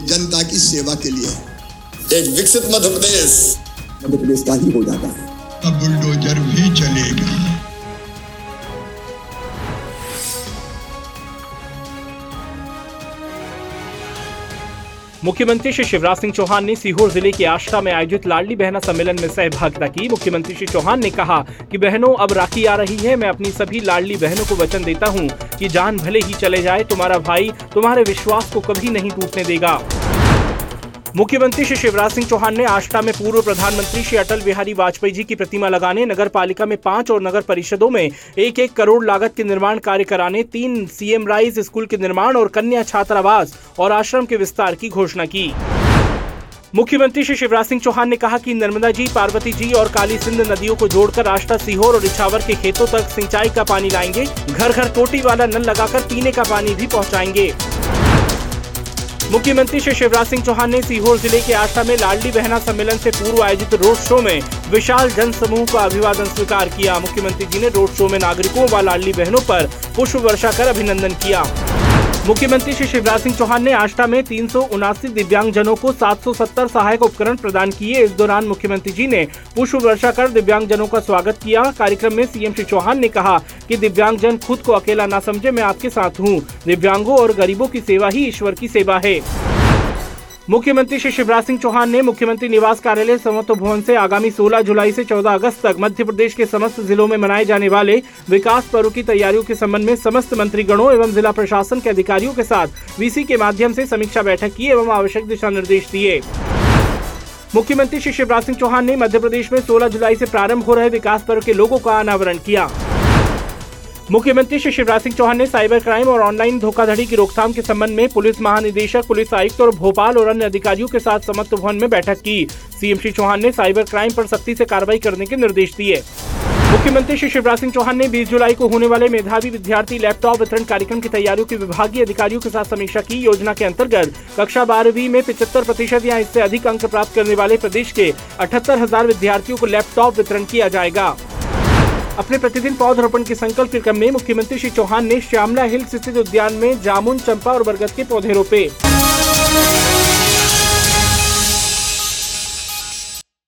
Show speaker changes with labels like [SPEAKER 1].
[SPEAKER 1] जनता की सेवा के लिए।
[SPEAKER 2] एक विकसित मध्य प्रदेश
[SPEAKER 1] मध्य प्रदेश का ही हो जाता है।
[SPEAKER 3] अब बुलडोजर भी चलेगा।
[SPEAKER 4] मुख्यमंत्री श्री शिवराज सिंह चौहान ने सीहोर ज़िले के आष्टा में आयोजित लाडली बहना सम्मेलन में सहभागिता की। मुख्यमंत्री श्री चौहान ने कहा कि बहनों, अब राखी आ रही है, मैं अपनी सभी लाडली बहनों को वचन देता हूँ कि जान भले ही चले जाए, तुम्हारा भाई तुम्हारे विश्वास को कभी नहीं टूटने देगा। मुख्यमंत्री श्री शिवराज सिंह चौहान ने आष्टा में पूर्व प्रधानमंत्री श्री अटल बिहारी वाजपेयी जी की प्रतिमा लगाने नगर पालिका में पाँच और नगर परिषदों में एक एक करोड़ लागत के निर्माण कार्य कराने, तीन सीएम राइज स्कूल के निर्माण और कन्या छात्रावास और आश्रम के विस्तार की घोषणा की। मुख्यमंत्री श्री शिवराज सिंह चौहान ने कहा कि नर्मदा जी पार्वती जी और काली सिंध नदियों को जोड़कर आष्टा, सीहोर और इछावर के खेतों तक सिंचाई का पानी लाएँगे। घर घर टोटी वाला नल लगाकर पीने का पानी भी पहुंचाएँगे। मुख्यमंत्री श्री शिवराज सिंह चौहान ने सीहोर ज़िले के आष्टा में लाडली बहना सम्मेलन से पूर्व आयोजित रोड शो में विशाल जन समूह का अभिवादन स्वीकार किया। मुख्यमंत्री जी ने रोड शो में नागरिकों व लाडली बहनों पर पुष्प वर्षा कर अभिनंदन किया। मुख्यमंत्री श्री शिवराज सिंह चौहान ने आष्टा में तीन सौ उनासी दिव्यांगजनों को 770 सहायक उपकरण प्रदान किए। इस दौरान मुख्यमंत्री जी ने पुष्प वर्षा कर दिव्यांगजनों का स्वागत किया। कार्यक्रम में सीएम श्री चौहान ने कहा कि दिव्यांगजन खुद को अकेला न समझे, मैं आपके साथ हूँ। दिव्यांगों और गरीबों की सेवा ही ईश्वर की सेवा है। मुख्यमंत्री श्री शिवराज सिंह चौहान ने मुख्यमंत्री निवास कार्यालय समत्व भवन से आगामी 16 जुलाई से 14 अगस्त तक मध्य प्रदेश के समस्त जिलों में मनाए जाने वाले विकास पर्व की तैयारियों के संबंध में समस्त मंत्रीगणों एवं जिला प्रशासन के अधिकारियों के साथ वीसी के माध्यम से समीक्षा बैठक की एवं आवश्यक दिशा निर्देश दिए। मुख्यमंत्री श्री शिवराज सिंह चौहान ने मध्य प्रदेश में 16 जुलाई से प्रारंभ हो रहे विकास पर्व के लोगों का अनावरण किया। मुख्यमंत्री श्री शिवराज सिंह चौहान ने साइबर क्राइम और ऑनलाइन धोखाधड़ी की रोकथाम के संबंध में पुलिस महानिदेशक, पुलिस आयुक्त और भोपाल और अन्य अधिकारियों के साथ समत्व भवन में बैठक की। सीएम श्री चौहान ने साइबर क्राइम पर सख्ती से कार्रवाई करने के निर्देश दिए। मुख्यमंत्री श्री शिवराज सिंह चौहान ने 20 जुलाई को होने वाले मेधावी विद्यार्थी लैपटॉप वितरण कार्यक्रम की तैयारियों की विभागीय अधिकारियों के साथ समीक्षा की। योजना के अंतर्गत कक्षा बारहवीं में पिछहत्तर प्रतिशत या इससे अधिक अंक प्राप्त करने वाले प्रदेश के अठहत्तर हज़ार विद्यार्थियों को लैपटॉप वितरण किया जाएगा। अपने प्रतिदिन पौधरोपण के संकल्प क्रम में मुख्यमंत्री श्री चौहान ने श्यामला हिल्स स्थित उद्यान में जामुन, चंपा और बरगद के पौधे रोपे।